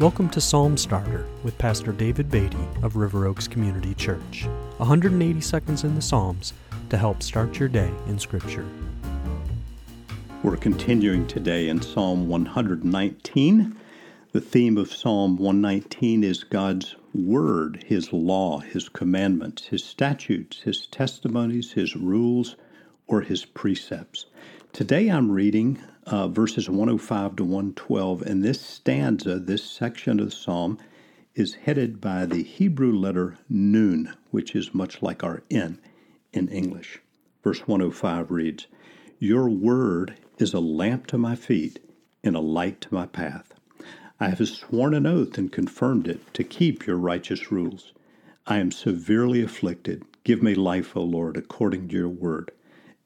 Welcome to Psalm Starter with Pastor David Beatty of River Oaks Community Church. 180 seconds in the Psalms to help start your day in Scripture. We're continuing today in Psalm 119. The theme of Psalm 119 is God's Word, His law, His commandments, His statutes, His testimonies, His rules, or His precepts. Today I'm reading uh, verses 105 to 112. And this stanza, this section of the psalm, is headed by the Hebrew letter Nun, which is much like our N in English. Verse 105 reads, Your word is a lamp to my feet and a light to my path. I have sworn an oath and confirmed it to keep your righteous rules. I am severely afflicted. Give me life, O Lord, according to your word.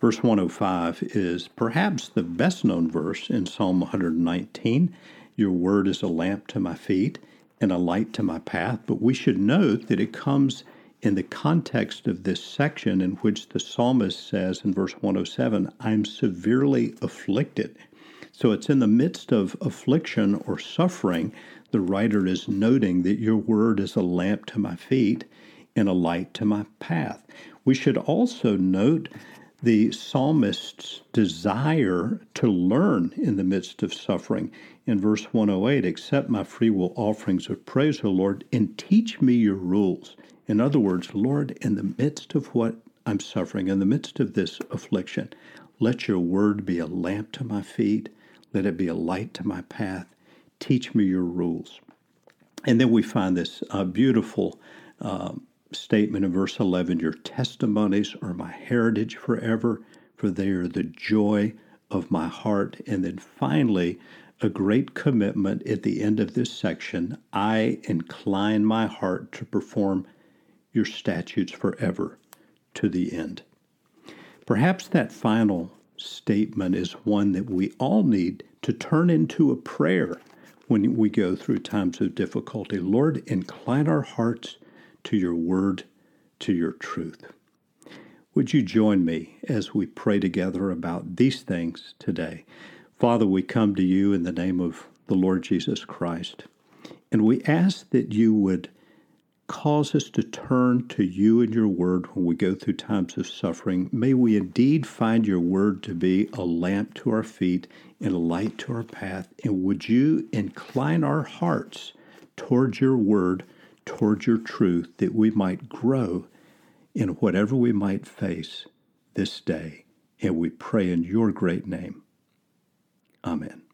Verse 105 is perhaps the best known verse in Psalm 119. Your word is a lamp to my feet and a light to my path. But we should note that it comes in the context of this section in which the psalmist says in verse 107, I'm severely afflicted. So it's in the midst of affliction or suffering, the writer is noting that your word is a lamp to my feet and a light to my path. We should also note the psalmist's desire to learn in the midst of suffering. In verse 108, accept my free will offerings of praise, O Lord, and teach me your rules. In other words, Lord, in the midst of what I'm suffering, in the midst of this affliction, let your word be a lamp to my feet, let it be a light to my path. Teach me your rules. And then we find this uh, beautiful um, statement in verse 11 Your testimonies are my heritage forever, for they are the joy of my heart. And then finally, a great commitment at the end of this section I incline my heart to perform your statutes forever to the end. Perhaps that final statement is one that we all need to turn into a prayer when we go through times of difficulty. Lord, incline our hearts to your word, to your truth. Would you join me as we pray together about these things today? Father, we come to you in the name of the Lord Jesus Christ, and we ask that you would cause us to turn to you and your word when we go through times of suffering. May we indeed find your word to be a lamp to our feet and a light to our path. And would you incline our hearts towards your word towards your truth that we might grow in whatever we might face this day. And we pray in your great name. Amen.